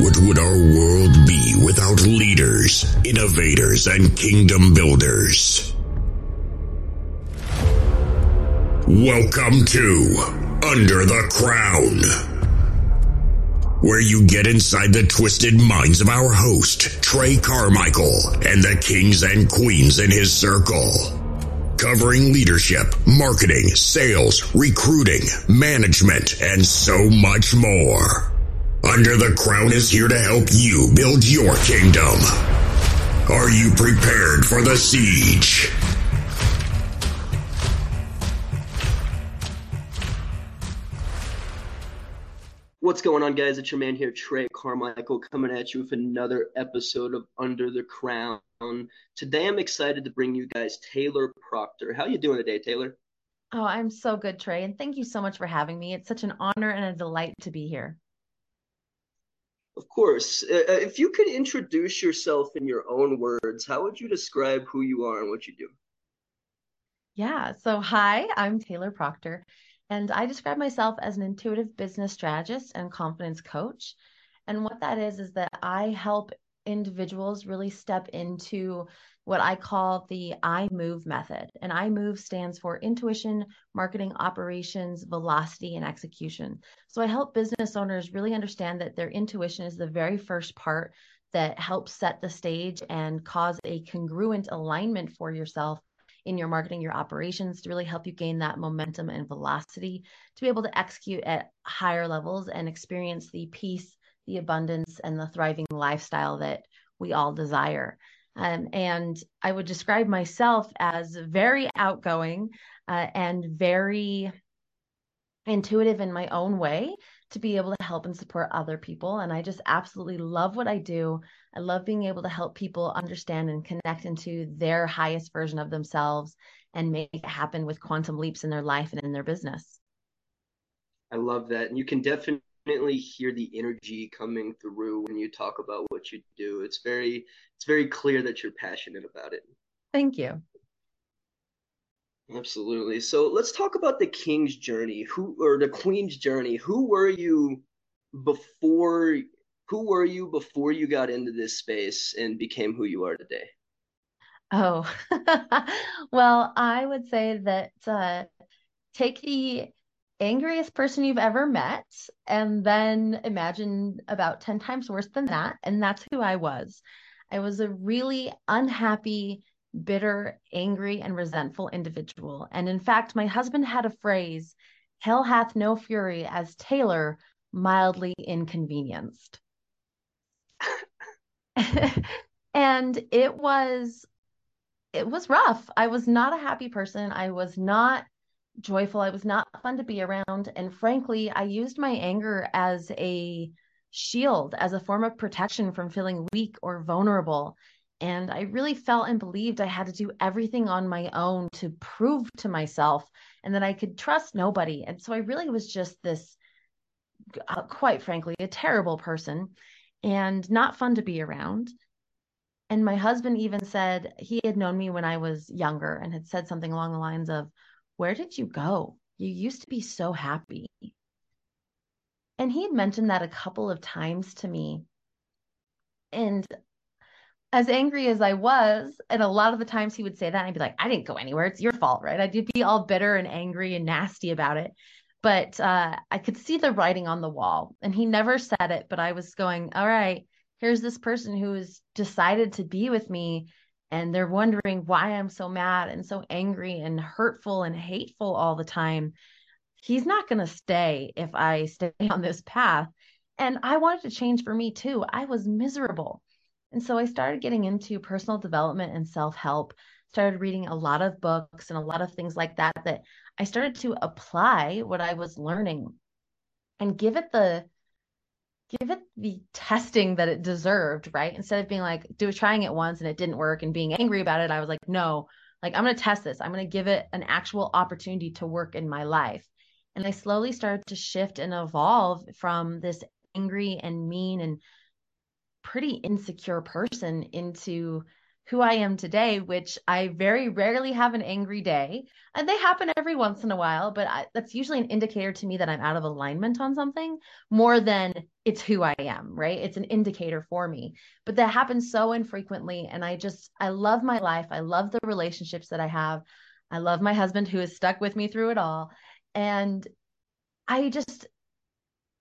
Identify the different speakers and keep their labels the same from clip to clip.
Speaker 1: What would our world be without leaders, innovators, and kingdom builders? Welcome to Under the Crown, where you get inside the twisted minds of our host, Trey Carmichael, and the kings and queens in his circle. Covering leadership, marketing, sales, recruiting, management, and so much more. Under the Crown is here to help you build your kingdom. Are you prepared for the siege?
Speaker 2: What's going on, guys? It's your man here, Trey Carmichael, coming at you with another episode of Under the Crown. Today, I'm excited to bring you guys Taylor Proctor. How you doing today, Taylor?
Speaker 3: Oh, I'm so good, Trey, and thank you so much for having me. It's such an honor and a delight to be here.
Speaker 2: Of course. Uh, uh, if you could introduce yourself in your own words, how would you describe who you are and what you do?
Speaker 3: Yeah. So, hi, I'm Taylor Proctor, and I describe myself as an intuitive business strategist and confidence coach. And what that is, is that I help individuals really step into what I call the I move method. And I move stands for intuition, marketing, operations, velocity, and execution. So I help business owners really understand that their intuition is the very first part that helps set the stage and cause a congruent alignment for yourself in your marketing, your operations to really help you gain that momentum and velocity to be able to execute at higher levels and experience the peace, the abundance, and the thriving lifestyle that we all desire. Um, and I would describe myself as very outgoing uh, and very intuitive in my own way to be able to help and support other people. And I just absolutely love what I do. I love being able to help people understand and connect into their highest version of themselves and make it happen with quantum leaps in their life and in their business.
Speaker 2: I love that. And you can definitely hear the energy coming through when you talk about what you do. It's very it's very clear that you're passionate about it.
Speaker 3: Thank you.
Speaker 2: Absolutely. So let's talk about the king's journey. Who or the queen's journey? Who were you before who were you before you got into this space and became who you are today?
Speaker 3: Oh, well, I would say that uh, take the angriest person you've ever met and then imagine about 10 times worse than that. And that's who I was. I was a really unhappy, bitter, angry, and resentful individual. And in fact, my husband had a phrase hell hath no fury as Taylor mildly inconvenienced. and it was it was rough. I was not a happy person. I was not joyful. I was not fun to be around. And frankly, I used my anger as a shield, as a form of protection from feeling weak or vulnerable. And I really felt and believed I had to do everything on my own to prove to myself and that I could trust nobody. And so I really was just this, uh, quite frankly, a terrible person and not fun to be around. And my husband even said he had known me when I was younger and had said something along the lines of, Where did you go? You used to be so happy. And he had mentioned that a couple of times to me. And as angry as I was, and a lot of the times he would say that, I'd be like, I didn't go anywhere. It's your fault, right? I'd be all bitter and angry and nasty about it. But uh, I could see the writing on the wall. And he never said it, but I was going, all right, here's this person who has decided to be with me. And they're wondering why I'm so mad and so angry and hurtful and hateful all the time he's not going to stay if I stay on this path. And I wanted to change for me too. I was miserable. And so I started getting into personal development and self help, started reading a lot of books and a lot of things like that, that I started to apply what I was learning and give it the give it the testing that it deserved, right? Instead of being like, do trying it once and it didn't work and being angry about it, I was like, no, like I'm going to test this. I'm going to give it an actual opportunity to work in my life. And I slowly started to shift and evolve from this angry and mean and pretty insecure person into who I am today, which I very rarely have an angry day. And they happen every once in a while, but I, that's usually an indicator to me that I'm out of alignment on something more than it's who I am, right? It's an indicator for me. But that happens so infrequently. And I just, I love my life. I love the relationships that I have. I love my husband who has stuck with me through it all. And I just,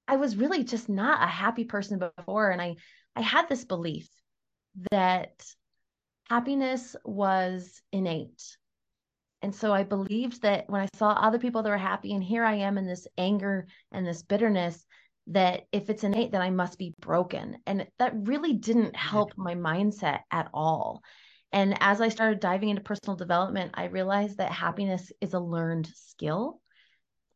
Speaker 3: I was really just not a happy person before. And I, I had this belief that happiness was innate. And so I believed that when I saw other people that were happy, and here I am in this anger and this bitterness, that if it's innate, then I must be broken. And that really didn't mm-hmm. help my mindset at all. And as I started diving into personal development, I realized that happiness is a learned skill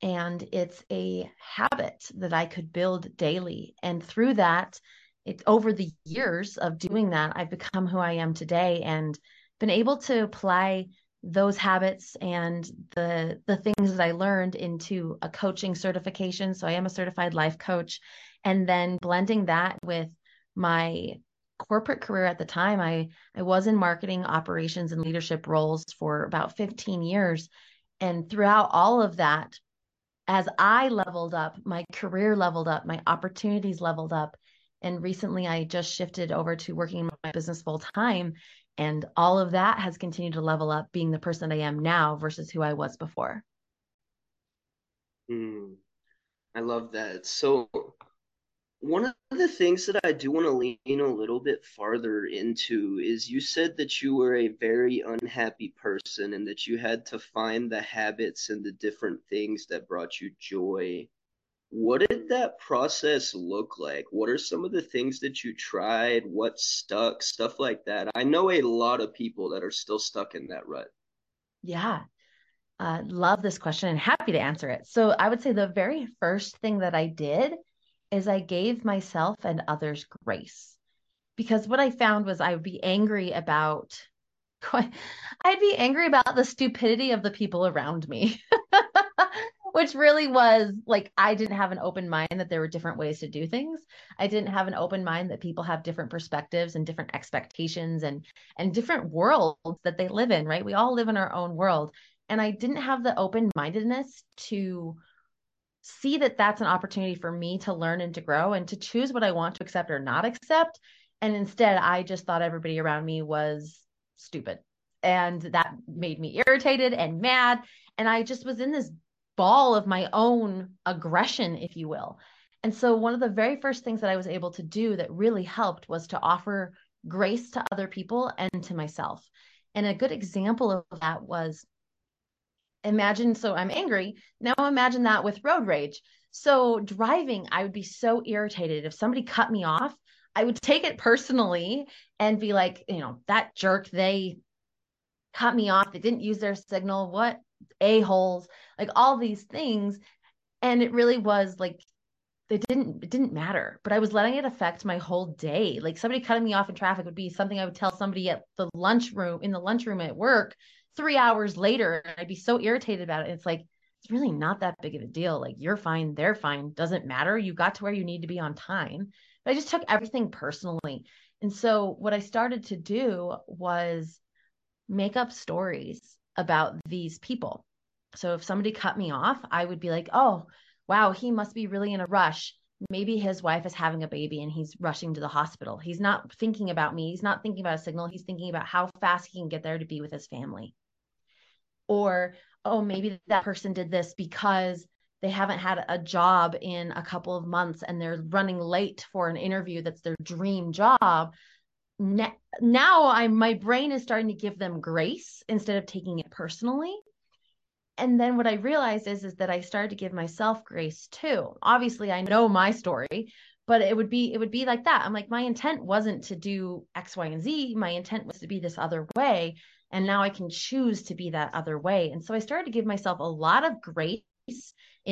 Speaker 3: and it's a habit that I could build daily. And through that, it, over the years of doing that, I've become who I am today and been able to apply those habits and the the things that I learned into a coaching certification. So I am a certified life coach, and then blending that with my corporate career at the time. I I was in marketing, operations, and leadership roles for about 15 years, and throughout all of that, as I leveled up, my career leveled up, my opportunities leveled up, and recently I just shifted over to working my business full time. And all of that has continued to level up being the person I am now versus who I was before.
Speaker 2: Mm, I love that. So, one of the things that I do want to lean a little bit farther into is you said that you were a very unhappy person and that you had to find the habits and the different things that brought you joy what did that process look like? What are some of the things that you tried? What stuck? Stuff like that. I know a lot of people that are still stuck in that rut.
Speaker 3: Yeah. Uh, love this question and happy to answer it. So, I would say the very first thing that I did is I gave myself and others grace. Because what I found was I would be angry about I'd be angry about the stupidity of the people around me. which really was like I didn't have an open mind that there were different ways to do things. I didn't have an open mind that people have different perspectives and different expectations and and different worlds that they live in, right? We all live in our own world. And I didn't have the open mindedness to see that that's an opportunity for me to learn and to grow and to choose what I want to accept or not accept. And instead, I just thought everybody around me was stupid. And that made me irritated and mad. And I just was in this ball of my own aggression, if you will. And so, one of the very first things that I was able to do that really helped was to offer grace to other people and to myself. And a good example of that was imagine so I'm angry. Now imagine that with road rage. So, driving, I would be so irritated. If somebody cut me off, I would take it personally and be like, you know, that jerk, they cut me off. They didn't use their signal. What a-holes, like all these things. And it really was like it didn't it didn't matter but i was letting it affect my whole day. Like somebody cutting me off in traffic would be something i would tell somebody at the lunchroom in the lunchroom at work three hours later and i'd be so irritated about it. It's like it's really not that big of a deal. Like you're fine they're fine doesn't matter. You got to where you need to be on time. But i just took everything personally. And so what i started to do was make up stories about these people. So if somebody cut me off, I would be like, oh, wow, he must be really in a rush. Maybe his wife is having a baby and he's rushing to the hospital. He's not thinking about me. He's not thinking about a signal. He's thinking about how fast he can get there to be with his family. Or, oh, maybe that person did this because they haven't had a job in a couple of months and they're running late for an interview that's their dream job now I'm my brain is starting to give them grace instead of taking it personally. And then what I realized is is that I started to give myself grace too. Obviously, I know my story, but it would be it would be like that. I'm like my intent wasn't to do X, Y, and Z. My intent was to be this other way, and now I can choose to be that other way. And so I started to give myself a lot of grace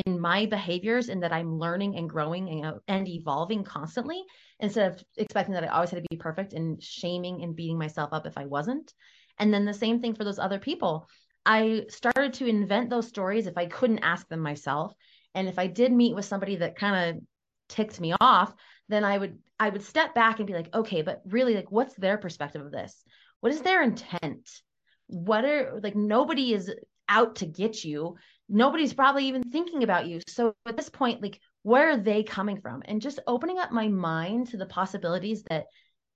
Speaker 3: in my behaviors and that I'm learning and growing and, uh, and evolving constantly instead of expecting that I always had to be perfect and shaming and beating myself up if I wasn't. And then the same thing for those other people. I started to invent those stories if I couldn't ask them myself. And if I did meet with somebody that kind of ticked me off, then I would I would step back and be like, okay, but really like what's their perspective of this? what is their intent? What are like nobody is out to get you. Nobody's probably even thinking about you. So at this point, like, where are they coming from? And just opening up my mind to the possibilities that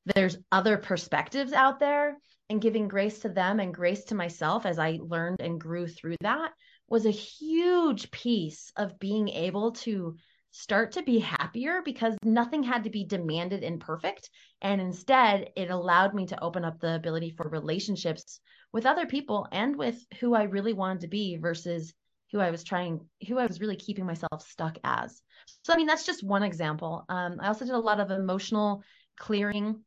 Speaker 3: there's other perspectives out there and giving grace to them and grace to myself as I learned and grew through that was a huge piece of being able to start to be happier because nothing had to be demanded and perfect. And instead, it allowed me to open up the ability for relationships with other people and with who I really wanted to be versus who I was trying, who I was really keeping myself stuck as. So, I mean, that's just one example. Um, I also did a lot of emotional clearing,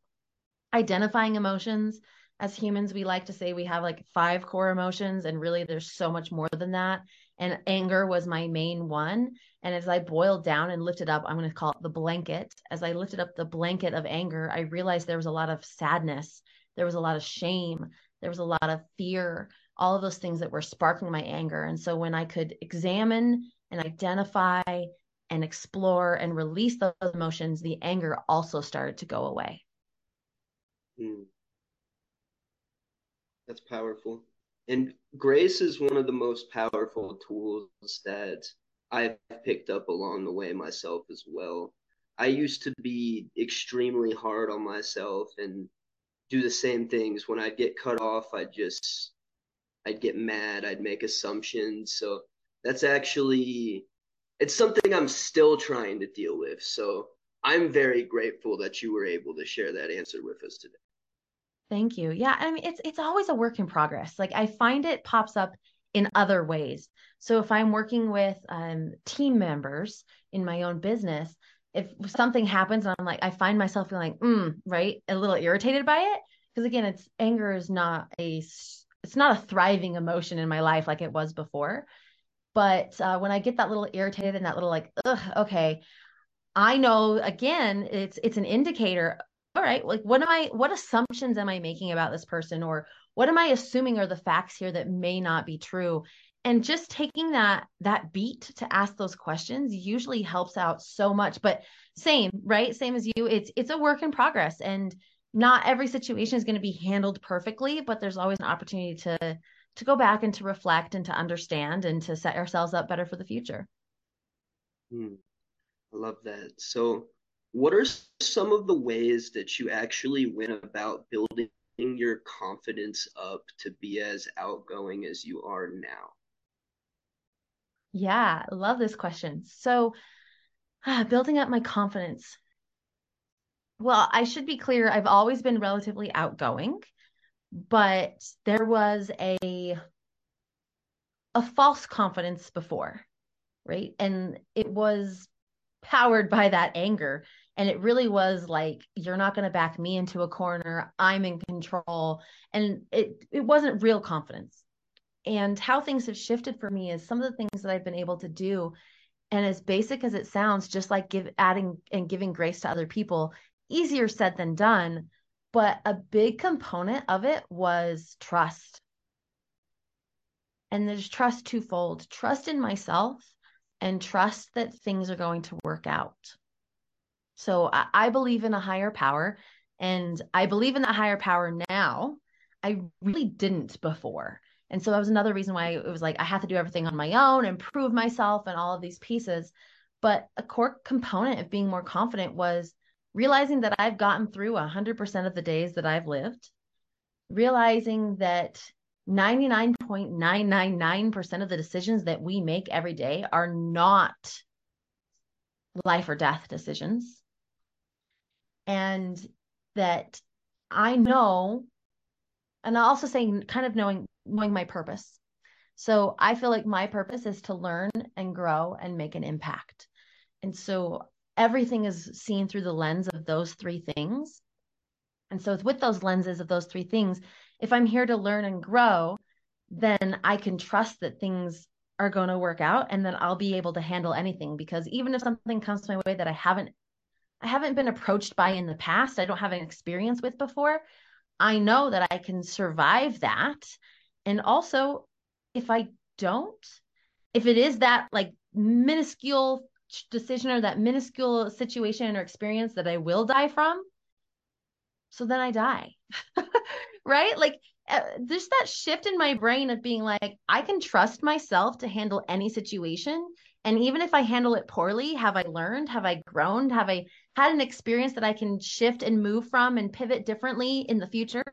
Speaker 3: identifying emotions. As humans, we like to say we have like five core emotions, and really there's so much more than that. And anger was my main one. And as I boiled down and lifted up, I'm going to call it the blanket. As I lifted up the blanket of anger, I realized there was a lot of sadness, there was a lot of shame, there was a lot of fear, all of those things that were sparking my anger. And so when I could examine and identify and explore and release those emotions, the anger also started to go away.
Speaker 2: Mm. That's powerful. And grace is one of the most powerful tools that I've picked up along the way myself as well. I used to be extremely hard on myself and do the same things. When I'd get cut off, I'd just, I'd get mad, I'd make assumptions. So that's actually it's something I'm still trying to deal with. So I'm very grateful that you were able to share that answer with us today.
Speaker 3: Thank you. Yeah, I mean it's it's always a work in progress. Like I find it pops up in other ways. So if I'm working with um, team members in my own business, if something happens, and I'm like I find myself feeling mm, right, a little irritated by it because again, it's anger is not a it's not a thriving emotion in my life like it was before. But uh, when I get that little irritated and that little like, ugh, okay, I know again, it's it's an indicator. All right, like what am I? What assumptions am I making about this person, or what am I assuming are the facts here that may not be true? And just taking that that beat to ask those questions usually helps out so much. But same, right? Same as you. It's it's a work in progress, and not every situation is going to be handled perfectly. But there's always an opportunity to to go back and to reflect and to understand and to set ourselves up better for the future.
Speaker 2: Hmm. I love that. So, what are some of the ways that you actually went about building your confidence up to be as outgoing as you are now?
Speaker 3: Yeah, I love this question. So, ah, building up my confidence. Well, I should be clear, I've always been relatively outgoing but there was a a false confidence before right? And it was powered by that anger. And it really was like you're not going to back me into a corner. I'm in control. And it it wasn't real confidence. And how things have shifted for me is some of the things that i've been able to do and as basic as it sounds just like give adding and giving grace to other people easier said than done but a big component of it was trust. And there's trust twofold trust in myself and trust that things are going to work out. So I, I believe in a higher power and I believe in that higher power now. I really didn't before. And so that was another reason why it was like I have to do everything on my own and prove myself and all of these pieces. But a core component of being more confident was realizing that I've gotten through 100% of the days that I've lived, realizing that 99.999% of the decisions that we make every day are not life or death decisions. And that I know, and I'll also say kind of knowing knowing my purpose. So I feel like my purpose is to learn and grow and make an impact. And so everything is seen through the lens of those three things. And so, with those lenses of those three things, if I'm here to learn and grow, then I can trust that things are going to work out and then I'll be able to handle anything because even if something comes my way that I haven't I haven't been approached by in the past, I don't have an experience with before, I know that I can survive that. And also, if I don't, if it is that like minuscule decision or that minuscule situation or experience that I will die from, So then I die. right? Like uh, there's that shift in my brain of being like, I can trust myself to handle any situation. And even if I handle it poorly, have I learned? Have I grown? Have I had an experience that I can shift and move from and pivot differently in the future?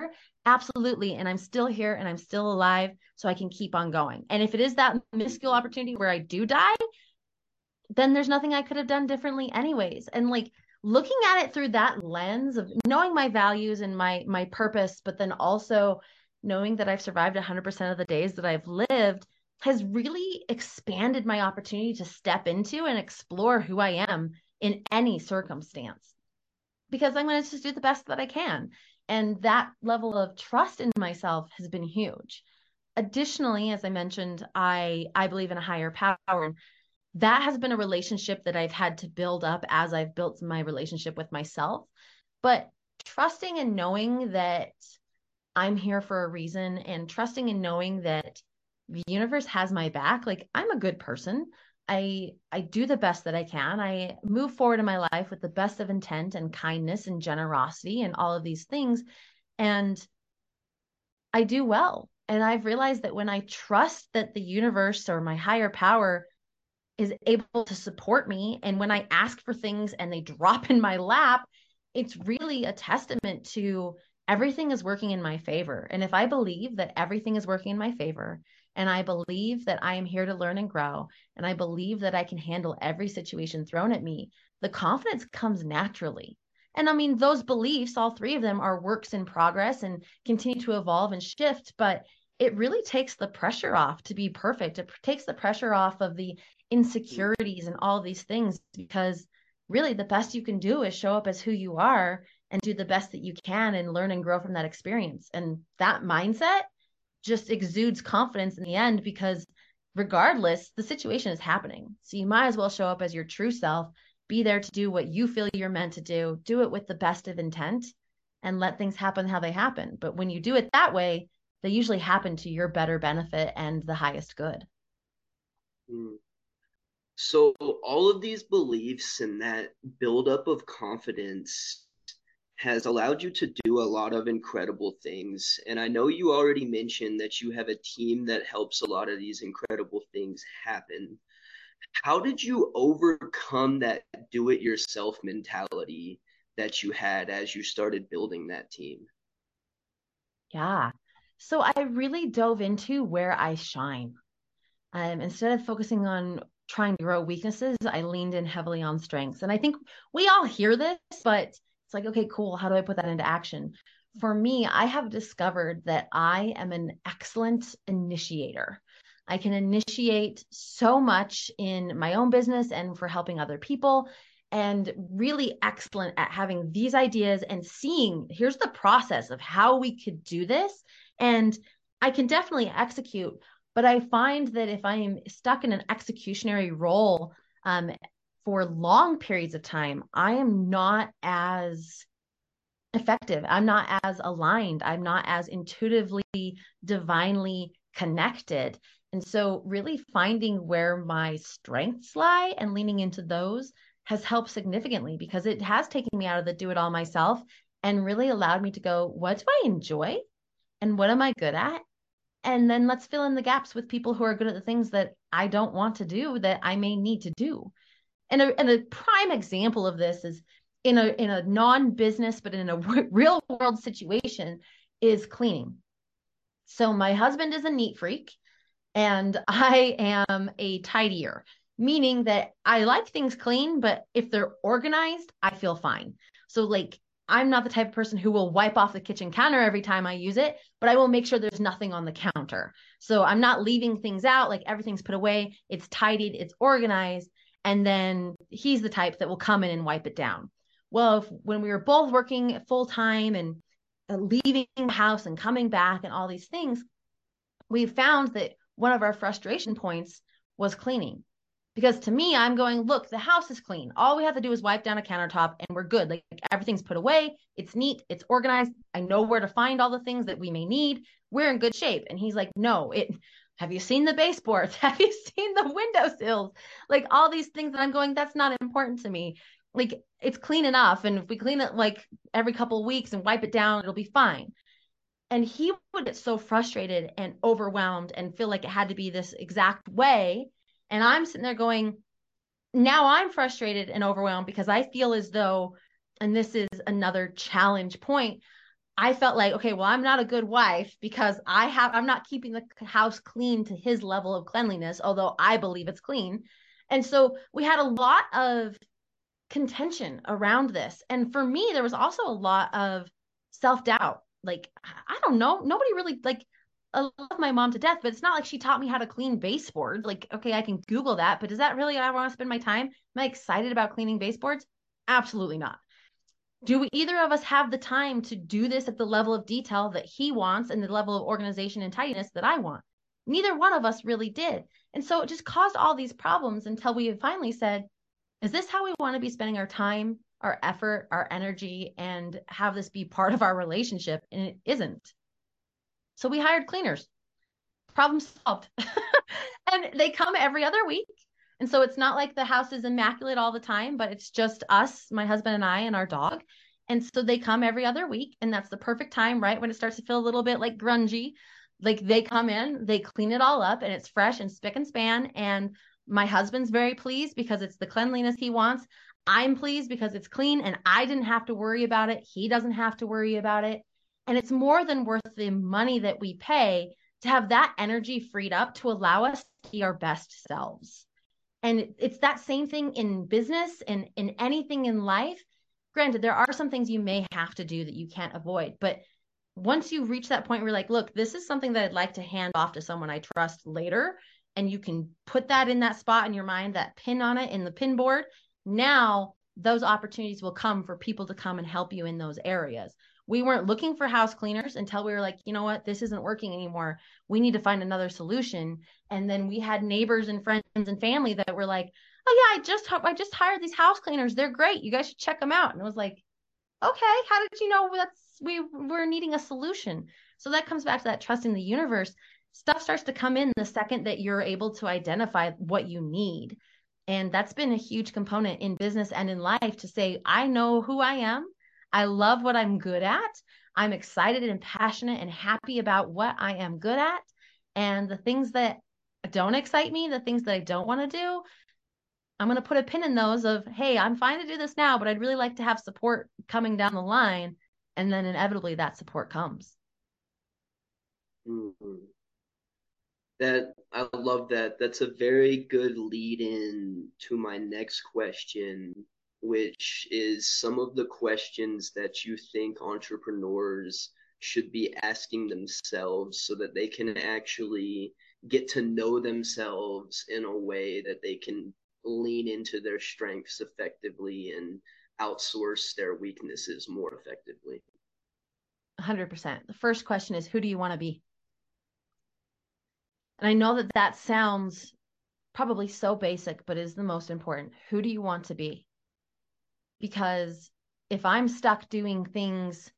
Speaker 3: Absolutely. And I'm still here and I'm still alive, so I can keep on going. And if it is that minuscule opportunity where I do die, then there's nothing I could have done differently, anyways. And like, looking at it through that lens of knowing my values and my my purpose but then also knowing that I've survived 100% of the days that I've lived has really expanded my opportunity to step into and explore who I am in any circumstance because I'm going to just do the best that I can. And that level of trust in myself has been huge. Additionally, as I mentioned, I I believe in a higher power. That has been a relationship that I've had to build up as I've built my relationship with myself. But trusting and knowing that I'm here for a reason and trusting and knowing that the universe has my back. Like I'm a good person. I I do the best that I can. I move forward in my life with the best of intent and kindness and generosity and all of these things and I do well. And I've realized that when I trust that the universe or my higher power is able to support me and when I ask for things and they drop in my lap, it's really a testament to everything is working in my favor. And if I believe that everything is working in my favor, and I believe that I am here to learn and grow, and I believe that I can handle every situation thrown at me, the confidence comes naturally. And I mean, those beliefs, all three of them are works in progress and continue to evolve and shift, but it really takes the pressure off to be perfect. It takes the pressure off of the insecurities and all these things because really the best you can do is show up as who you are and do the best that you can and learn and grow from that experience. And that mindset just exudes confidence in the end because regardless, the situation is happening. So you might as well show up as your true self, be there to do what you feel you're meant to do, do it with the best of intent and let things happen how they happen. But when you do it that way, they usually happen to your better benefit and the highest good.
Speaker 2: Mm. So all of these beliefs and that buildup of confidence has allowed you to do a lot of incredible things. And I know you already mentioned that you have a team that helps a lot of these incredible things happen. How did you overcome that do it yourself mentality that you had as you started building that team?
Speaker 3: Yeah. So I really dove into where I shine. Um, instead of focusing on trying to grow weaknesses, I leaned in heavily on strengths. And I think we all hear this, but it's like, okay, cool. How do I put that into action? For me, I have discovered that I am an excellent initiator. I can initiate so much in my own business and for helping other people, and really excellent at having these ideas and seeing here's the process of how we could do this. And I can definitely execute, but I find that if I am stuck in an executionary role, um, for long periods of time, I am not as effective. I'm not as aligned. I'm not as intuitively, divinely connected. And so, really finding where my strengths lie and leaning into those has helped significantly because it has taken me out of the do it all myself and really allowed me to go, what do I enjoy? And what am I good at? And then let's fill in the gaps with people who are good at the things that I don't want to do that I may need to do. And a, and a prime example of this is in a in a non-business but in a real world situation is cleaning. So my husband is a neat freak and i am a tidier meaning that i like things clean but if they're organized i feel fine. So like i'm not the type of person who will wipe off the kitchen counter every time i use it but i will make sure there's nothing on the counter so i'm not leaving things out like everything's put away it's tidied it's organized and then he's the type that will come in and wipe it down. Well, if, when we were both working full time and uh, leaving the house and coming back and all these things, we found that one of our frustration points was cleaning. Because to me, I'm going, look, the house is clean. All we have to do is wipe down a countertop and we're good. Like everything's put away, it's neat, it's organized. I know where to find all the things that we may need. We're in good shape. And he's like, no, it have you seen the baseboards? Have you seen the windowsills? Like all these things that I'm going, that's not important to me. like it's clean enough and if we clean it like every couple of weeks and wipe it down it'll be fine and he would get so frustrated and overwhelmed and feel like it had to be this exact way and i'm sitting there going now i'm frustrated and overwhelmed because i feel as though and this is another challenge point i felt like okay well i'm not a good wife because i have i'm not keeping the house clean to his level of cleanliness although i believe it's clean and so we had a lot of contention around this. And for me, there was also a lot of self doubt. Like, I don't know, nobody really like. I love my mom to death, but it's not like she taught me how to clean baseboards. Like, okay, I can Google that, but is that really I want to spend my time? Am I excited about cleaning baseboards? Absolutely not. Do we, either of us have the time to do this at the level of detail that he wants and the level of organization and tidiness that I want? Neither one of us really did. And so it just caused all these problems until we finally said, is this how we want to be spending our time, our effort, our energy, and have this be part of our relationship? And it isn't. So we hired cleaners. Problem solved. and they come every other week. And so it's not like the house is immaculate all the time, but it's just us, my husband and I, and our dog. And so they come every other week. And that's the perfect time, right? When it starts to feel a little bit like grungy. Like they come in, they clean it all up, and it's fresh and spick and span. And my husband's very pleased because it's the cleanliness he wants. I'm pleased because it's clean and I didn't have to worry about it. He doesn't have to worry about it. And it's more than worth the money that we pay to have that energy freed up to allow us to be our best selves. And it's that same thing in business and in anything in life. Granted, there are some things you may have to do that you can't avoid, but once you reach that point where you're like, look, this is something that I'd like to hand off to someone I trust later, and you can put that in that spot in your mind, that pin on it in the pin board, now those opportunities will come for people to come and help you in those areas. We weren't looking for house cleaners until we were like, you know what, this isn't working anymore. We need to find another solution. And then we had neighbors and friends and family that were like, oh yeah, I just I just hired these house cleaners. They're great. You guys should check them out. And it was like, okay, how did you know that's we were needing a solution? So that comes back to that trust in the universe stuff starts to come in the second that you're able to identify what you need. And that's been a huge component in business and in life to say, I know who I am. I love what I'm good at. I'm excited and passionate and happy about what I am good at. And the things that don't excite me, the things that I don't want to do, I'm going to put a pin in those of, hey, I'm fine to do this now, but I'd really like to have support coming down the line. And then inevitably that support comes.
Speaker 2: Mm-hmm that I love that. That's a very good lead in to my next question, which is some of the questions that you think entrepreneurs should be asking themselves so that they can actually get to know themselves in a way that they can lean into their strengths effectively and outsource their weaknesses more effectively.
Speaker 3: 100%. The first question is who do you want to be? And I know that that sounds probably so basic, but is the most important. Who do you want to be? Because if I'm stuck doing things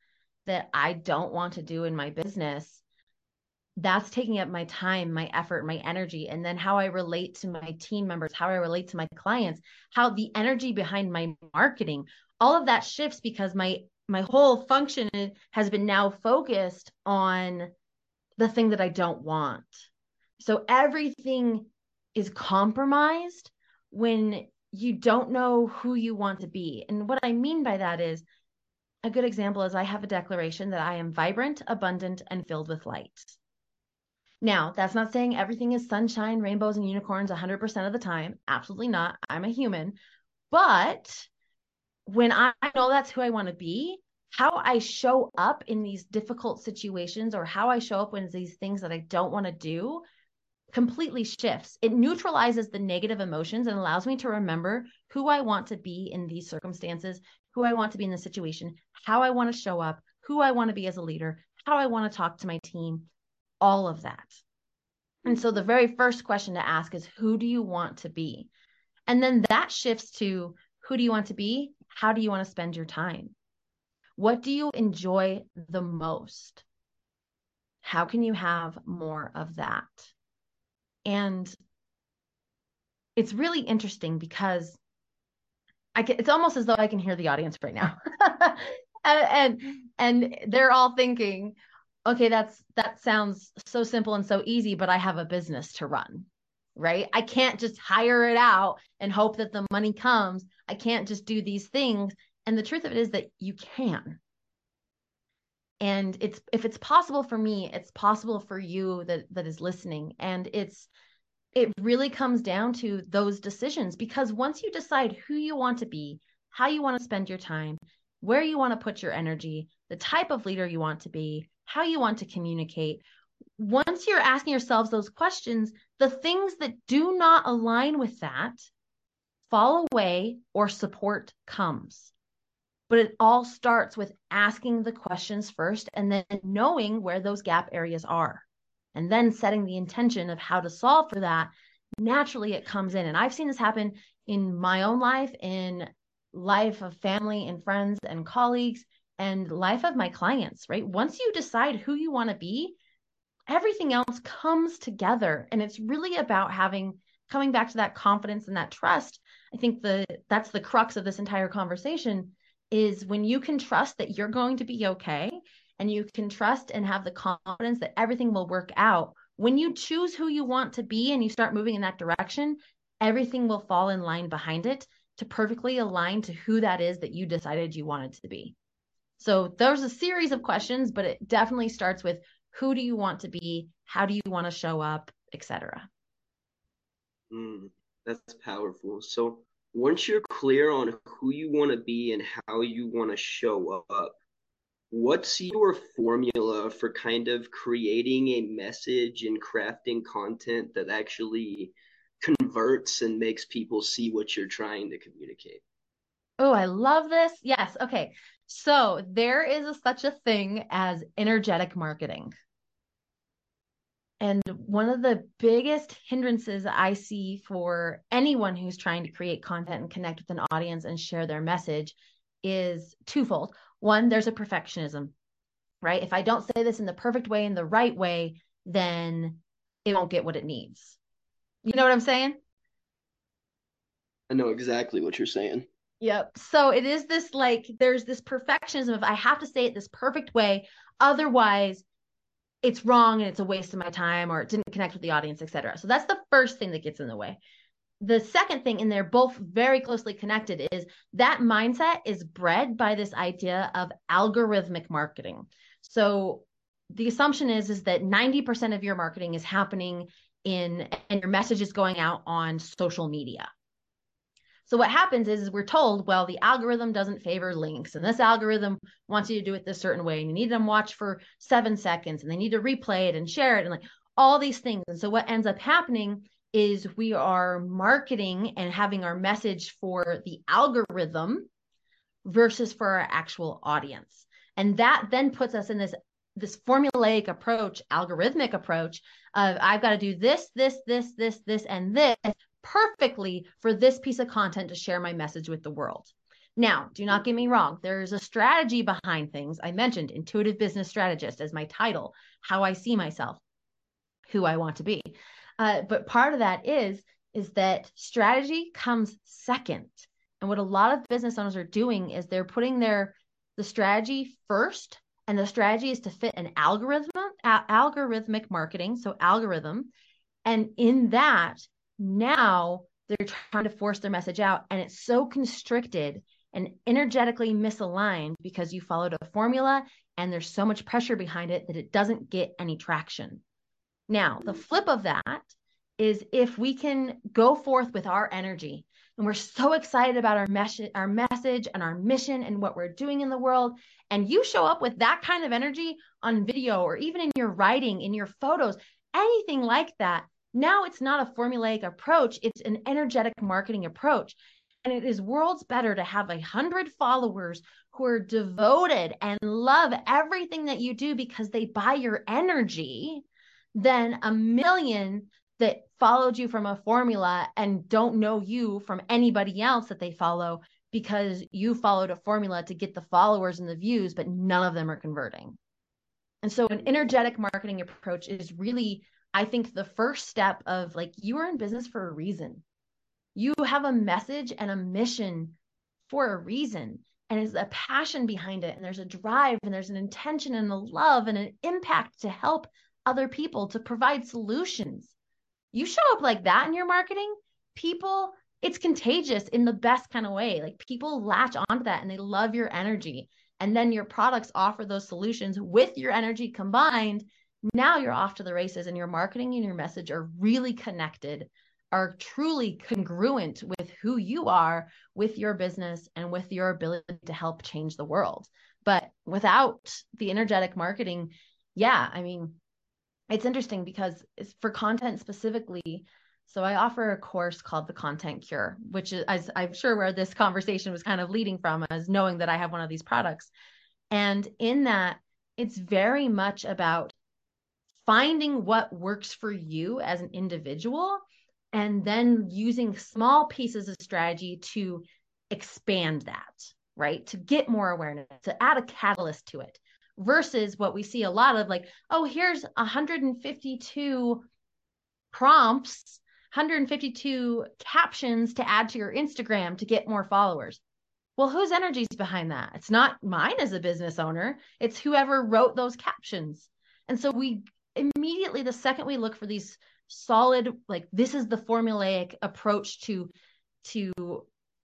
Speaker 3: that I don't want to do in my business, that's taking up my time, my effort, my energy, and then how I relate to my team members, how I relate to my clients, how the energy behind my marketing, all of that shifts because my my whole function has been now focused on the thing that I don't want. So everything is compromised when you don't know who you want to be. And what I mean by that is a good example is I have a declaration that I am vibrant, abundant, and filled with light. Now, that's not saying everything is sunshine, rainbows, and unicorns 100% of the time. Absolutely not. I'm a human. But when I know that's who I want to be, how I show up in these difficult situations or how I show up when these things that I don't want to do completely shifts. It neutralizes the negative emotions and allows me to remember who I want to be in these circumstances, who I want to be in the situation, how I want to show up, who I want to be as a leader, how I want to talk to my team, all of that. And so the very first question to ask is who do you want to be? And then that shifts to who do you want to be? How do you want to spend your time? What do you enjoy the most? How can you have more of that? And it's really interesting because I can, it's almost as though I can hear the audience right now. and, and they're all thinking, okay, that's that sounds so simple and so easy, but I have a business to run. Right? I can't just hire it out and hope that the money comes. I can't just do these things. And the truth of it is that you can. And it's if it's possible for me, it's possible for you that that is listening. And it's it really comes down to those decisions because once you decide who you want to be, how you want to spend your time, where you want to put your energy, the type of leader you want to be, how you want to communicate, once you're asking yourselves those questions, the things that do not align with that fall away or support comes. But it all starts with asking the questions first and then knowing where those gap areas are and then setting the intention of how to solve for that. Naturally it comes in. And i've seen this happen in my own life in life of family and friends and colleagues and life of my clients right? Once you decide who you want to be everything else comes together. And it's really about having coming back to that confidence and that trust. I think the that's the crux of this entire conversation is when you can trust that you're going to be okay and you can trust and have the confidence that everything will work out. When you choose who you want to be and you start moving in that direction, everything will fall in line behind it to perfectly align to who that is that you decided you wanted to be. So there's a series of questions, but it definitely starts with who do you want to be? How do you want to show up, etc.
Speaker 2: Mm, that's powerful. So once you're clear on who you want to be and how you want to show up, what's your formula for kind of creating a message and crafting content that actually converts and makes people see what you're trying to communicate?
Speaker 3: Oh, I love this. Yes. Okay. So there is a, such a thing as energetic marketing. And one of the biggest hindrances I see for anyone who's trying to create content and connect with an audience and share their message is twofold. One, there's a perfectionism, right? If I don't say this in the perfect way, in the right way, then it won't get what it needs. You know what I'm saying?
Speaker 2: I know exactly what you're saying.
Speaker 3: Yep. So it is this like there's this perfectionism of I have to say it this perfect way, otherwise it's wrong and it's a waste of my time or it didn't connect with the audience, etc. So that's the first thing that gets in the way the second thing, and they're both very closely connected, is that mindset is bred by this idea of algorithmic marketing. So the assumption is is that 90% of your marketing is happening in and your message is going out on social media. So what happens is, is we're told, well, the algorithm doesn't favor links, and this algorithm wants you to do it this certain way, and you need them watch for seven seconds, and they need to replay it and share it, and like all these things. And so what ends up happening is we are marketing and having our message for the algorithm versus for our actual audience. And that then puts us in this this formulaic approach, algorithmic approach of I've got to do this, this, this, this, this, and this perfectly for this piece of content to share my message with the world. Now, do not get me wrong. There's a strategy behind things. I mentioned intuitive business strategist as my title, how I see myself, who I want to be. Uh, but part of that is is that strategy comes second. And what a lot of business owners are doing is they're putting their the strategy first, and the strategy is to fit an algorithm, a- algorithmic marketing, so algorithm. And in that, now they're trying to force their message out, and it's so constricted and energetically misaligned because you followed a formula and there's so much pressure behind it that it doesn't get any traction. Now, the mm-hmm. flip of that is if we can go forth with our energy and we're so excited about our message our message and our mission and what we're doing in the world and you show up with that kind of energy on video or even in your writing in your photos anything like that now it's not a formulaic approach it's an energetic marketing approach and it is worlds better to have a hundred followers who are devoted and love everything that you do because they buy your energy than a million that followed you from a formula and don't know you from anybody else that they follow because you followed a formula to get the followers and the views, but none of them are converting. And so, an energetic marketing approach is really, I think, the first step of like you are in business for a reason. You have a message and a mission for a reason and there's a passion behind it and there's a drive and there's an intention and a love and an impact to help other people to provide solutions you show up like that in your marketing people it's contagious in the best kind of way like people latch onto that and they love your energy and then your products offer those solutions with your energy combined now you're off to the races and your marketing and your message are really connected are truly congruent with who you are with your business and with your ability to help change the world. But without the energetic marketing, yeah, I mean, it's interesting because it's for content specifically. So I offer a course called the Content Cure, which is as I'm sure where this conversation was kind of leading from, as knowing that I have one of these products. And in that, it's very much about finding what works for you as an individual and then using small pieces of strategy to expand that, right? To get more awareness, to add a catalyst to it versus what we see a lot of like, oh, here's 152 prompts, 152 captions to add to your Instagram to get more followers. Well, whose energy is behind that? It's not mine as a business owner, it's whoever wrote those captions. And so we immediately, the second we look for these solid like this is the formulaic approach to to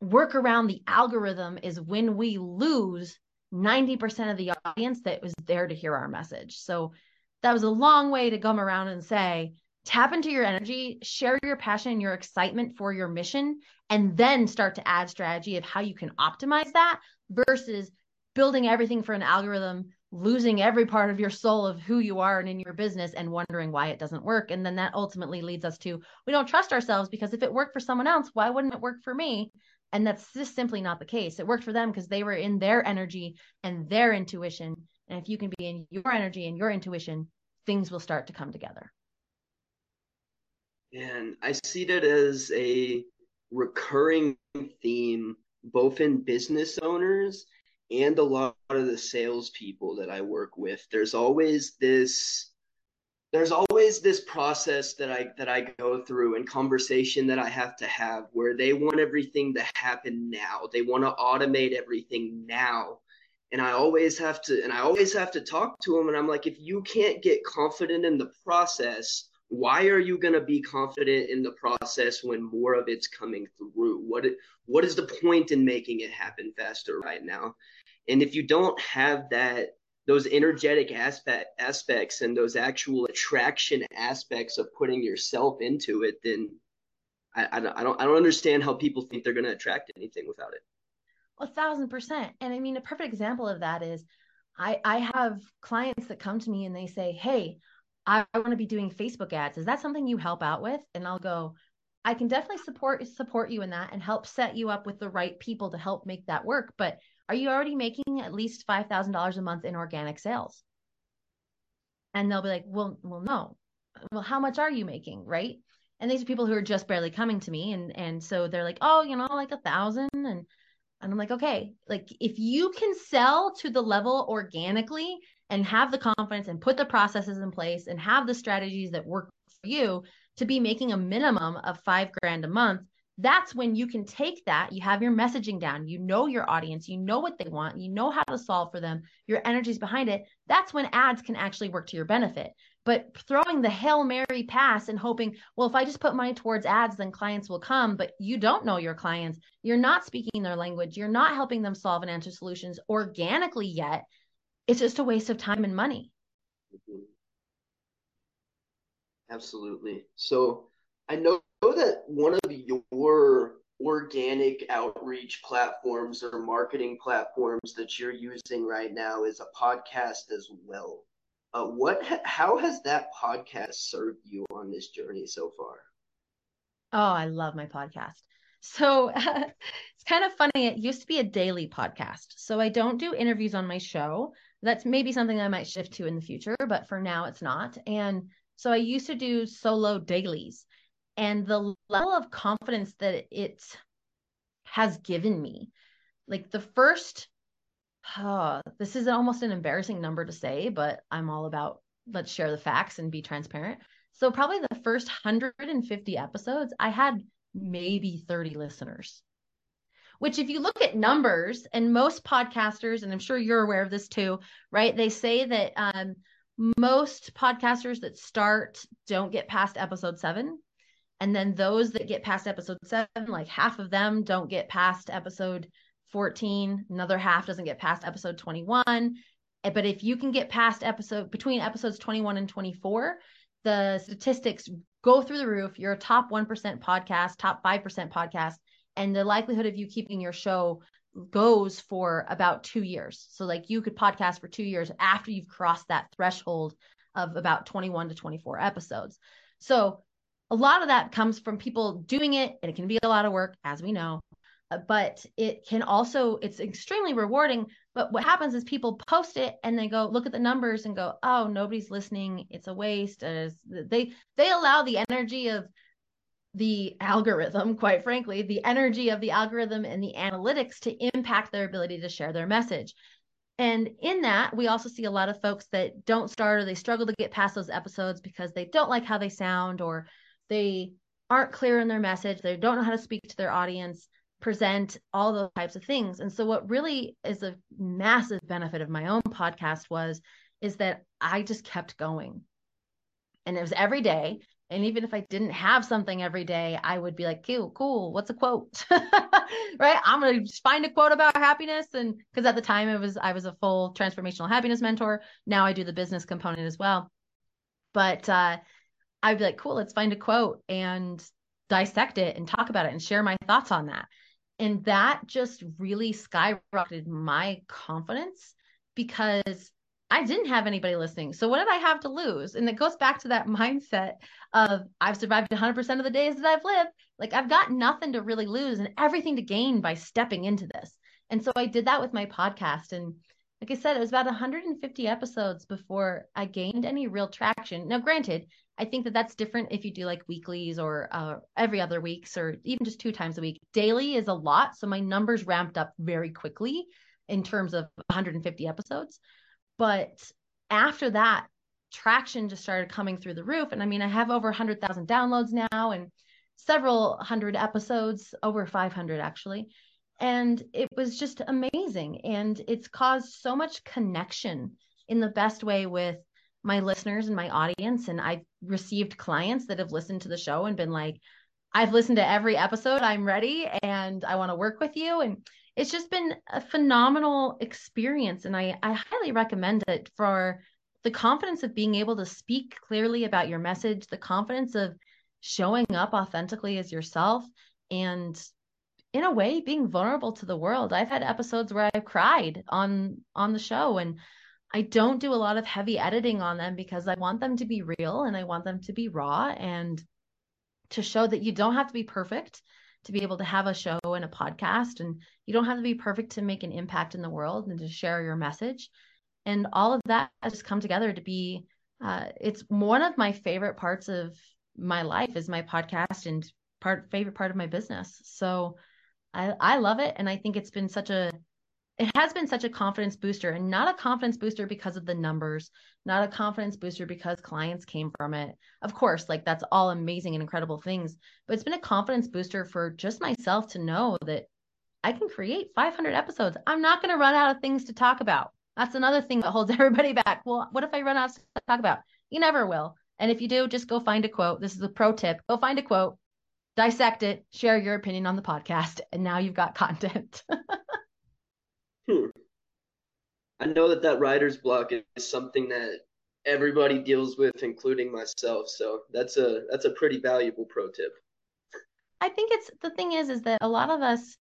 Speaker 3: work around the algorithm is when we lose 90% of the audience that was there to hear our message. So that was a long way to come around and say tap into your energy, share your passion, and your excitement for your mission, and then start to add strategy of how you can optimize that versus building everything for an algorithm losing every part of your soul of who you are and in your business and wondering why it doesn't work. And then that ultimately leads us to we don't trust ourselves because if it worked for someone else, why wouldn't it work for me? And that's just simply not the case. It worked for them because they were in their energy and their intuition. And if you can be in your energy and your intuition, things will start to come together.
Speaker 2: And I see that as a recurring theme, both in business owners and a lot of the salespeople that I work with, there's always this there's always this process that I that I go through and conversation that I have to have where they want everything to happen now. They want to automate everything now. And I always have to and I always have to talk to them and I'm like if you can't get confident in the process, why are you going to be confident in the process when more of it's coming through what what is the point in making it happen faster right now and if you don't have that those energetic aspect aspects and those actual attraction aspects of putting yourself into it then I, I, don't, I don't I don't understand how people think they're going to attract anything without it.
Speaker 3: A thousand percent. And I mean, a perfect example of that is I, I have clients that come to me and they say, Hey, I, want to be doing Facebook ads. Is that something you help out with? And I'll go, I can definitely support support you in that and help set you up with the right people to help make that work. But are you already making at least five thousand dollars a month in organic sales? And they'll be like, Well, well, no. Well, how much are you making? Right. And these are people who are just barely coming to me. And and so they're like, Oh, you know, like a thousand. And and I'm like, okay, like if you can sell to the level organically and have the confidence and put the processes in place and have the strategies that work for you to be making a minimum of five grand a month, that's when you can take that. You have your messaging down, you know your audience, you know what they want, you know how to solve for them, your energy's behind it. That's when ads can actually work to your benefit. But throwing the Hail Mary pass and hoping, well, if I just put money towards ads, then clients will come, but you don't know your clients. You're not speaking their language. You're not helping them solve and answer solutions organically yet it's just a waste of time and money.
Speaker 2: Absolutely. So I know that one of your organic outreach platforms or marketing platforms that you're using right now is a podcast as well. Uh, what how has that podcast served you on this journey so far?
Speaker 3: Oh, I love my podcast. So uh, it's kind of funny. It used to be a daily podcast. So I don't do interviews on my show that's maybe something I might shift to in the future, but for now it's not. And so I used to do solo dailies, and the level of confidence that it has given me, like the first, uh, this is almost an embarrassing number to say, but I'm all about let's share the facts and be transparent. So probably the first 150 episodes, I had maybe 30 listeners which if you look at numbers and most podcasters, and I'm sure you're aware of this too, right? They say that um, most podcasters that start don't get past episode seven. And then those that get past episode seven, like half of them don't get past episode 14. Another half doesn't get past episode 21. Eh, but if you can get past episode between episodes 21 and 24, the statistics go through the roof. You're a top 1% podcast, top 5% podcast, and the likelihood of you keeping your show goes for about two years. So, like, you could podcast for two years after you've crossed that threshold of about 21 to 24 episodes. So, a lot of that comes from people doing it, and it can be a lot of work, as we know. Uh, but it can also, it's extremely rewarding. But what happens is people post it and they go look at the numbers and go, oh, nobody's listening. It's a waste. They they allow the energy of the algorithm, quite frankly, the energy of the algorithm and the analytics to impact their ability to share their message. And in that, we also see a lot of folks that don't start or they struggle to get past those episodes because they don't like how they sound or they aren't clear in their message. They don't know how to speak to their audience, present all those types of things. And so, what really is a massive benefit of my own podcast was is that I just kept going. And it was every day. And even if I didn't have something every day, I would be like, cool, cool. What's a quote? right. I'm going to find a quote about happiness. And because at the time it was, I was a full transformational happiness mentor. Now I do the business component as well. But uh, I'd be like, cool, let's find a quote and dissect it and talk about it and share my thoughts on that. And that just really skyrocketed my confidence because I didn't have anybody listening. So what did I have to lose? And it goes back to that mindset of I've survived 100% of the days that I've lived. Like I've got nothing to really lose and everything to gain by stepping into this. And so I did that with my podcast. And like I said, it was about 150 episodes before I gained any real traction. Now, granted, I think that that's different if you do like weeklies or uh, every other weeks or even just two times a week. Daily is a lot. So my numbers ramped up very quickly in terms of 150 episodes. But after that, traction just started coming through the roof. And I mean, I have over 100,000 downloads now and several hundred episodes, over 500 actually. And it was just amazing. And it's caused so much connection in the best way with my listeners and my audience. And I've received clients that have listened to the show and been like, I've listened to every episode. I'm ready and I want to work with you. And it's just been a phenomenal experience. And I, I highly recommend it for the confidence of being able to speak clearly about your message, the confidence of showing up authentically as yourself, and in a way being vulnerable to the world. I've had episodes where I've cried on on the show and I don't do a lot of heavy editing on them because I want them to be real and I want them to be raw and to show that you don't have to be perfect to be able to have a show and a podcast and you don't have to be perfect to make an impact in the world and to share your message. And all of that has come together to be uh, it's one of my favorite parts of my life is my podcast and part favorite part of my business. So i i love it and i think it's been such a it has been such a confidence booster and not a confidence booster because of the numbers, not a confidence booster because clients came from it. Of course, like that's all amazing and incredible things, but it's been a confidence booster for just myself to know that I can create 500 episodes. I'm not going to run out of things to talk about. That's another thing that holds everybody back. Well, what if I run out of to talk about? You never will. And if you do, just go find a quote. This is a pro tip. Go find a quote, dissect it, share your opinion on the podcast, and now you've got content.
Speaker 2: Hmm. I know that that writer's block is something that everybody deals with, including myself. So that's a that's a pretty valuable pro tip.
Speaker 3: I think it's the thing is is that a lot of us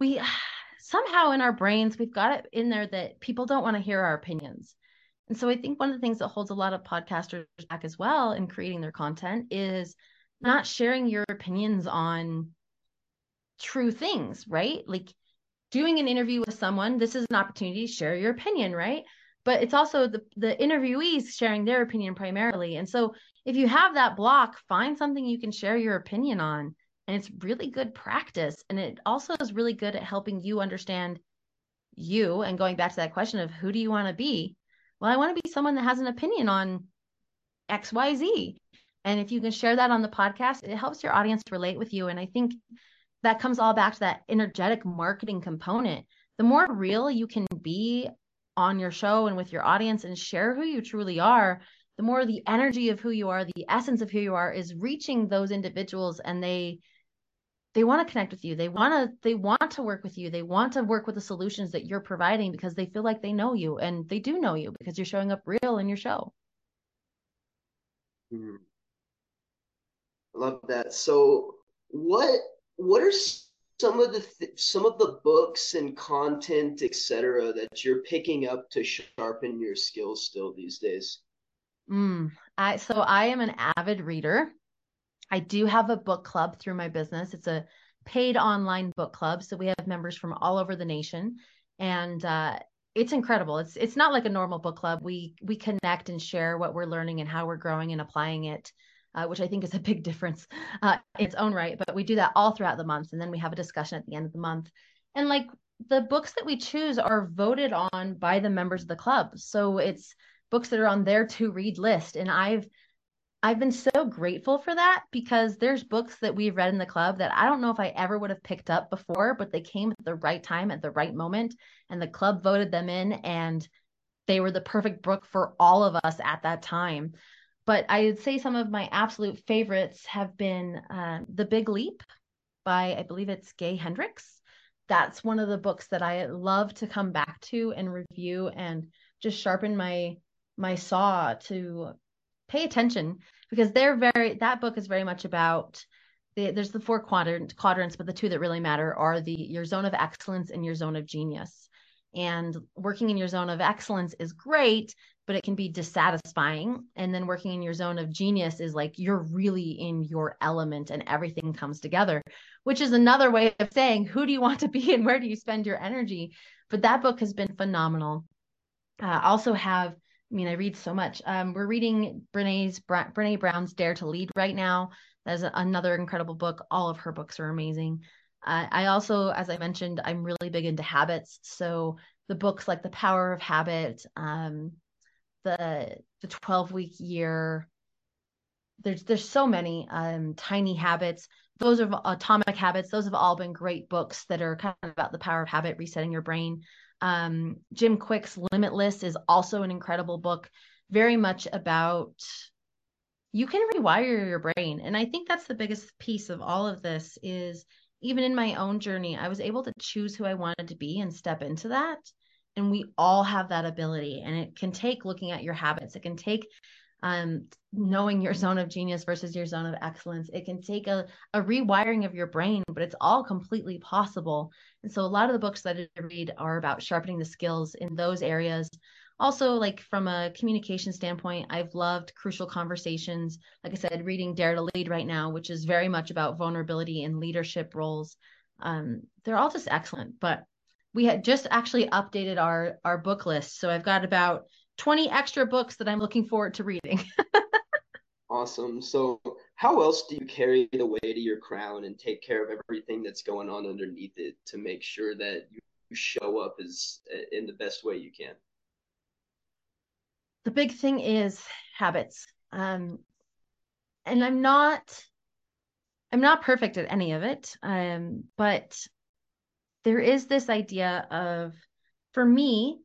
Speaker 3: we somehow in our brains we've got it in there that people don't want to hear our opinions. And so I think one of the things that holds a lot of podcasters back as well in creating their content is not sharing your opinions on true things, right? Like doing an interview with someone, this is an opportunity to share your opinion, right? But it's also the, the interviewees sharing their opinion primarily. And so if you have that block, find something you can share your opinion on. And it's really good practice. And it also is really good at helping you understand you and going back to that question of who do you want to be? Well, I want to be someone that has an opinion on XYZ. And if you can share that on the podcast, it helps your audience relate with you. And I think that comes all back to that energetic marketing component. The more real you can be on your show and with your audience and share who you truly are, the more the energy of who you are, the essence of who you are is reaching those individuals and they they want to connect with you. They want to they want to work with you. They want to work with the solutions that you're providing because they feel like they know you and they do know you because you're showing up real in your show.
Speaker 2: Hmm. Love that. So what what are some of the th- some of the books and content etc that you're picking up to sharpen your skills still these days?
Speaker 3: Mm, I, so i am an avid reader. I do have a book club through my business. It's a paid online book club so we have members from all over the nation. And uh, it's incredible. It's it's not like a normal book club. We we connect and share what we're learning and how we're growing and applying it uh, which I think is a big difference uh, in its own right. But we do that all throughout the month. And then we have a discussion at the end of the month. And like the books that we choose are voted on by the members of the club. So it's books that are on their to read list. And I've, I've been so grateful for that because there's books that we've read in the club that I don't know if I ever would have picked up before, but they came at the right time at the right moment. And the club voted them in and they were the perfect book for all of us at that time but I would say some of my absolute favorites have been uh, The Big Leap by, I believe it's Gay Hendricks. That's one of the books that I love to come back to and review and just sharpen my my saw to pay attention because they're very that book is very much about the, there's the four quadrant quadrants but the two that really matter are the your zone of excellence and your zone of genius and working in your zone of excellence is great but it can be dissatisfying. And then working in your zone of genius is like you're really in your element and everything comes together, which is another way of saying who do you want to be and where do you spend your energy. But that book has been phenomenal. Uh, also have, I mean, I read so much. Um, we're reading Brene's Brene Brown's Dare to Lead right now. That's another incredible book. All of her books are amazing. Uh, I also, as I mentioned, I'm really big into habits. So the books like The Power of Habit, um, the the 12 week year. There's there's so many um tiny habits. Those are atomic habits those have all been great books that are kind of about the power of habit resetting your brain. Um jim Kwik's limitless is also an incredible book very much about you can rewire your brain. And i think that's the biggest piece of all of this is even in my own journey i was able to choose who i wanted to be and step into that and we all have that ability and it can take looking at your habits. It can take um, knowing your zone of genius versus your zone of excellence. It can take a, a rewiring of your brain but it's all completely possible. And so a lot of the books that i read are about sharpening the skills in those areas. Also like from a communication standpoint i've loved crucial conversations. Like i said reading dare to lead right now which is very much about vulnerability and leadership roles. Um, they're all just excellent but we had just actually updated our our book list. So i've got about 20 extra books that i'm looking forward to reading.
Speaker 2: Awesome. So how else do you carry the weight of your crown and take care of everything that's going on underneath it to make sure that you show up as in the best way you can?
Speaker 3: The big thing is habits. Um and i'm not i'm not perfect at any of it. Um but there is this idea of for me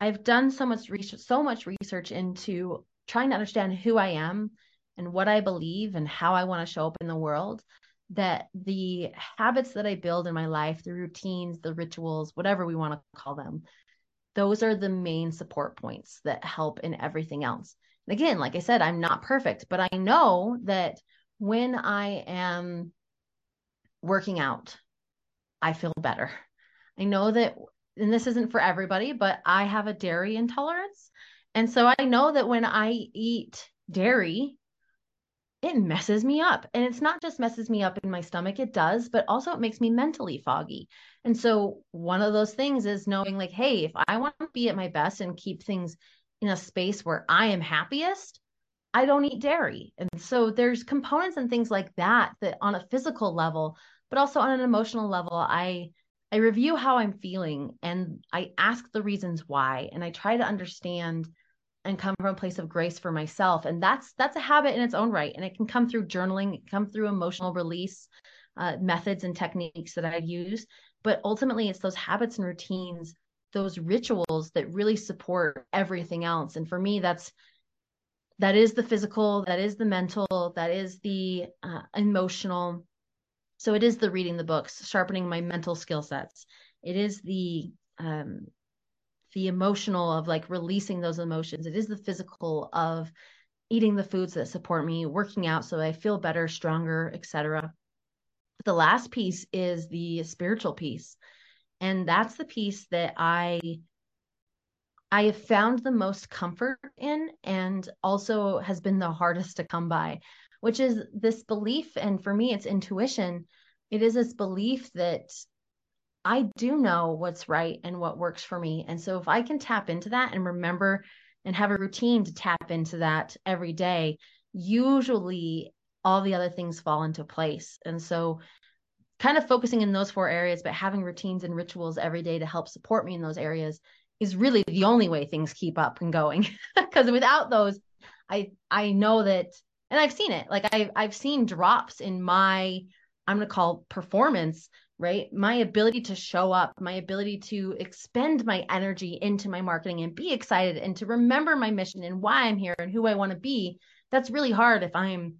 Speaker 3: i've done so much research so much research into trying to understand who i am and what i believe and how i want to show up in the world that the habits that i build in my life the routines the rituals whatever we want to call them those are the main support points that help in everything else. And again like i said i'm not perfect but i know that when i am working out I feel better. I know that, and this isn't for everybody, but I have a dairy intolerance. And so I know that when I eat dairy, it messes me up. And it's not just messes me up in my stomach, it does, but also it makes me mentally foggy. And so one of those things is knowing, like, hey, if I want to be at my best and keep things in a space where I am happiest, I don't eat dairy. And so there's components and things like that that on a physical level but also on an emotional level i i review how i'm feeling and i ask the reasons why and i try to understand and come from a place of grace for myself and that's that's a habit in its own right and it can come through journaling it come through emotional release uh, methods and techniques that I use. But ultimately, it's those habits and routines, those rituals that really support everything else. And for me, that's that is the physical, that is the mental, that is the uh, emotional. So it is the reading the books, sharpening my mental skill sets. It is the um, the emotional of like releasing those emotions. It is the physical of eating the foods that support me, working out so I feel better, stronger, etc. The last piece is the spiritual piece. And that's the piece that I I have found the most comfort in and also has been the hardest to come by, which is this belief and for me it's intuition. It is this belief that I do know what's right and what works for me. And so if I can tap into that and remember and have a routine to tap into that every day, usually all the other things fall into place. And so kind of focusing in those four areas, but having routines and rituals every day to help support me in those areas is really the only way things keep up and going. Because without those, I I know that and I've seen it. Like I've I've seen drops in my I'm gonna call performance right? My ability to show up, my ability to expend my energy into my marketing and be excited and to remember my mission and why I'm here and who I want to be. That's really hard if I'm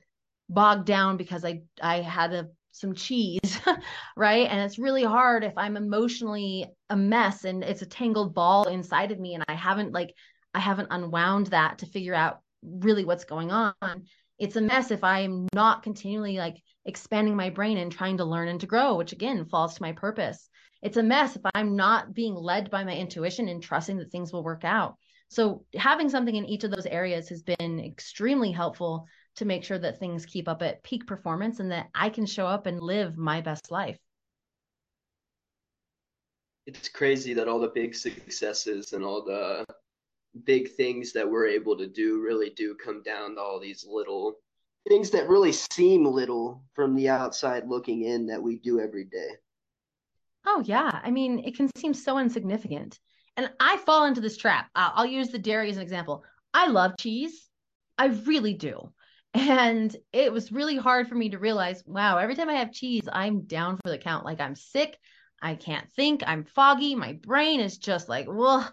Speaker 3: bogged down because I I had a some cheese, right? And it's really hard if I'm emotionally a mess and it's a tangled ball inside of me and I haven't like I haven't unwound that to figure out really what's going on. It's a mess if I'm not continually like expanding my brain and trying to learn and to grow, which again falls to my purpose. It's a mess if I'm not being led by my intuition and trusting that things will work out. So, having something in each of those areas has been extremely helpful to make sure that things keep up at peak performance and that I can show up and live my best life.
Speaker 2: It's crazy that all the big successes and all the big things that we're able to do really do come down to all these little things that really seem little from the outside looking in that we do every day.
Speaker 3: Oh, yeah. I mean, it can seem so insignificant. And I fall into this trap. I'll, I'll use the dairy as an example. I love cheese. I really do. And it was really hard for me to realize wow, every time I have cheese, I'm down for the count. Like I'm sick. I can't think. I'm foggy. My brain is just like, well,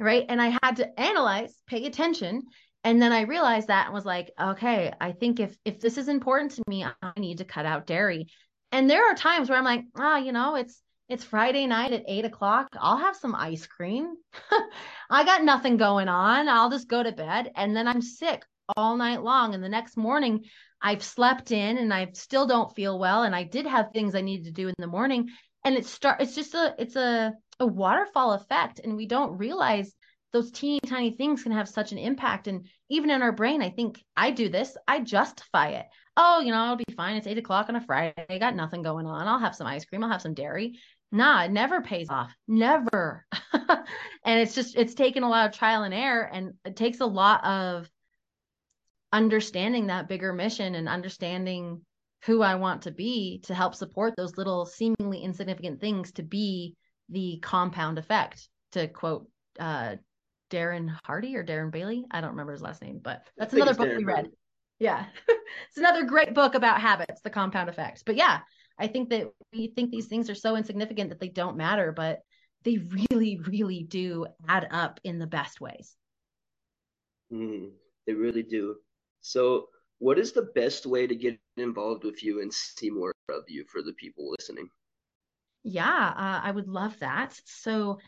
Speaker 3: right. And I had to analyze, pay attention, and then i realized that and was like okay i think if if this is important to me i need to cut out dairy. And there are times where i'm like ah oh, you know it's it's friday night at eight o'clock. I'll have some ice cream. I got nothing going on. I'll just go to bed. And then i'm sick all night long. And the next morning i've slept in and i still don't feel well. And i did have things i needed to do in the morning. And it start it's just a it's a a waterfall effect and we don't realize those teeny tiny things can have such an impact. And even in our brain, I think I do this, I justify it. Oh, you know, I'll be fine. It's eight o'clock on a Friday. I got nothing going on. I'll have some ice cream. I'll have some dairy. Nah, it never pays off. Never. and it's just, it's taken a lot of trial and error. And it takes a lot of understanding that bigger mission and understanding who I want to be to help support those little seemingly insignificant things to be the compound effect, to quote uh, Darren Hardy or Darren Bailey. I don't remember his last name, but that's another book Darren we read. Hardy. Yeah. it's another great book about habits, the compound effect. But yeah, I think that we think these things are so insignificant that they don't matter, but they really, really do add up in the best ways.
Speaker 2: Mm, they really do. So, what is the best way to get involved with you and see more of you for the people listening?
Speaker 3: Yeah, uh, I would love that. So,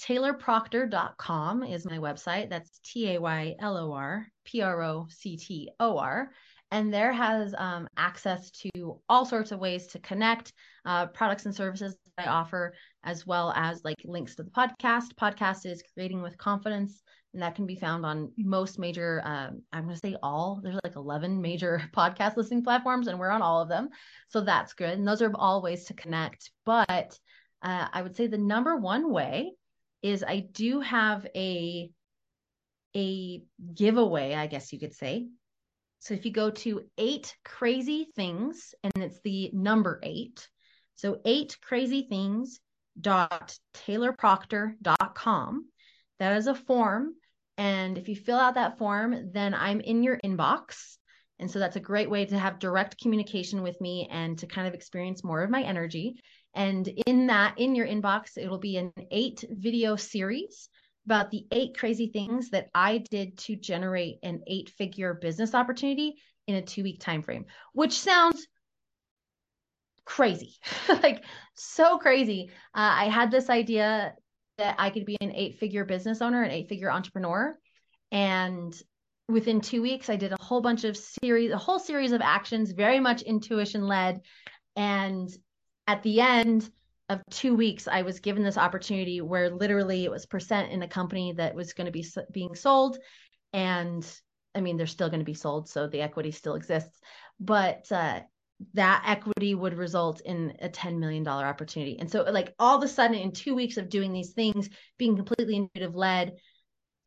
Speaker 3: taylorproctor.com is my website. That's T A Y L O R P R O C T O R. And there has um, access to all sorts of ways to connect uh, products and services that I offer, as well as like links to the podcast. Podcast is Creating with Confidence, and that can be found on most major, um, I'm going to say all, there's like 11 major podcast listening platforms, and we're on all of them. So that's good. And those are all ways to connect. But uh, I would say the number one way is I do have a a giveaway, I guess you could say. So if you go to eight crazy things, and it's the number eight, so eight crazy things dot taylorproctor.com. That is a form. And if you fill out that form, then I'm in your inbox And so that's a great way to have direct communication with me and to kind of experience more of my energy. And in that, in your inbox, it'll be an eight video series about the eight crazy things that I did to generate an eight figure business opportunity in a two week time frame, which sounds crazy, like so crazy. Uh, I had this idea that I could be an eight figure business owner, an eight figure entrepreneur. And within two weeks, I did a whole bunch of series, a whole series of actions, very much intuition led. And at the end of two weeks, I was given this opportunity where literally it was percent in a company that was going to be being sold. And I mean, they're still going to be sold, so the equity still exists. But uh, that equity would result in a $10 million opportunity. And so, like, all of a sudden, in two weeks of doing these things, being completely intuitive led,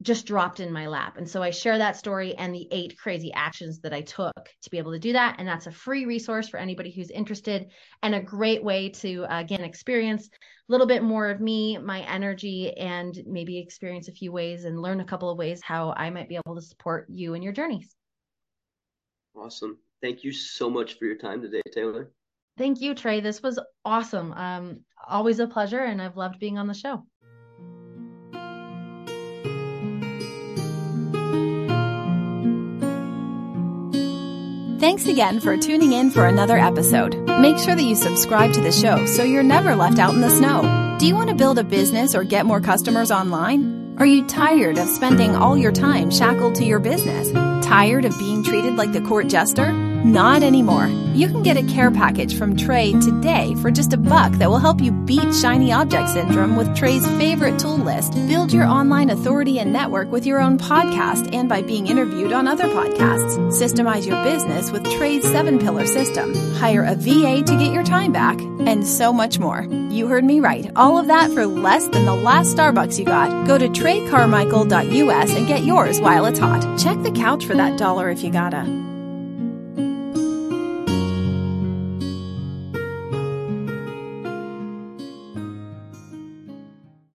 Speaker 3: just dropped in my lap. And so I share that story and the eight crazy actions that I took to be able to do that. And that's a free resource for anybody who's interested and a great way to, uh, again, experience a little bit more of me, my energy, and maybe experience a few ways and learn a couple of ways how I might be able to support you in your journeys.
Speaker 2: Awesome. Thank you so much for your time today, Taylor.
Speaker 3: Thank you, Trey. This was awesome. Um, always a pleasure, and I've loved being on the show.
Speaker 4: Thanks again for tuning in for another episode. Make sure that you subscribe to the show so you're never left out in the snow. Do you want to build a business or get more customers online? Are you tired of spending all your time shackled to your business? Tired of being treated like the court jester? Not anymore. You can get a care package from Trey today for just a buck that will help you beat shiny object syndrome with Trey's favorite tool list. Build your online authority and network with your own podcast and by being interviewed on other podcasts. Systemize your business with Trey's seven pillar system. Hire a VA to get your time back and so much more. You heard me right. All of that for less than the last Starbucks you got. Go to treycarmichael.us and get yours while it's hot. Check the couch for that dollar if you gotta.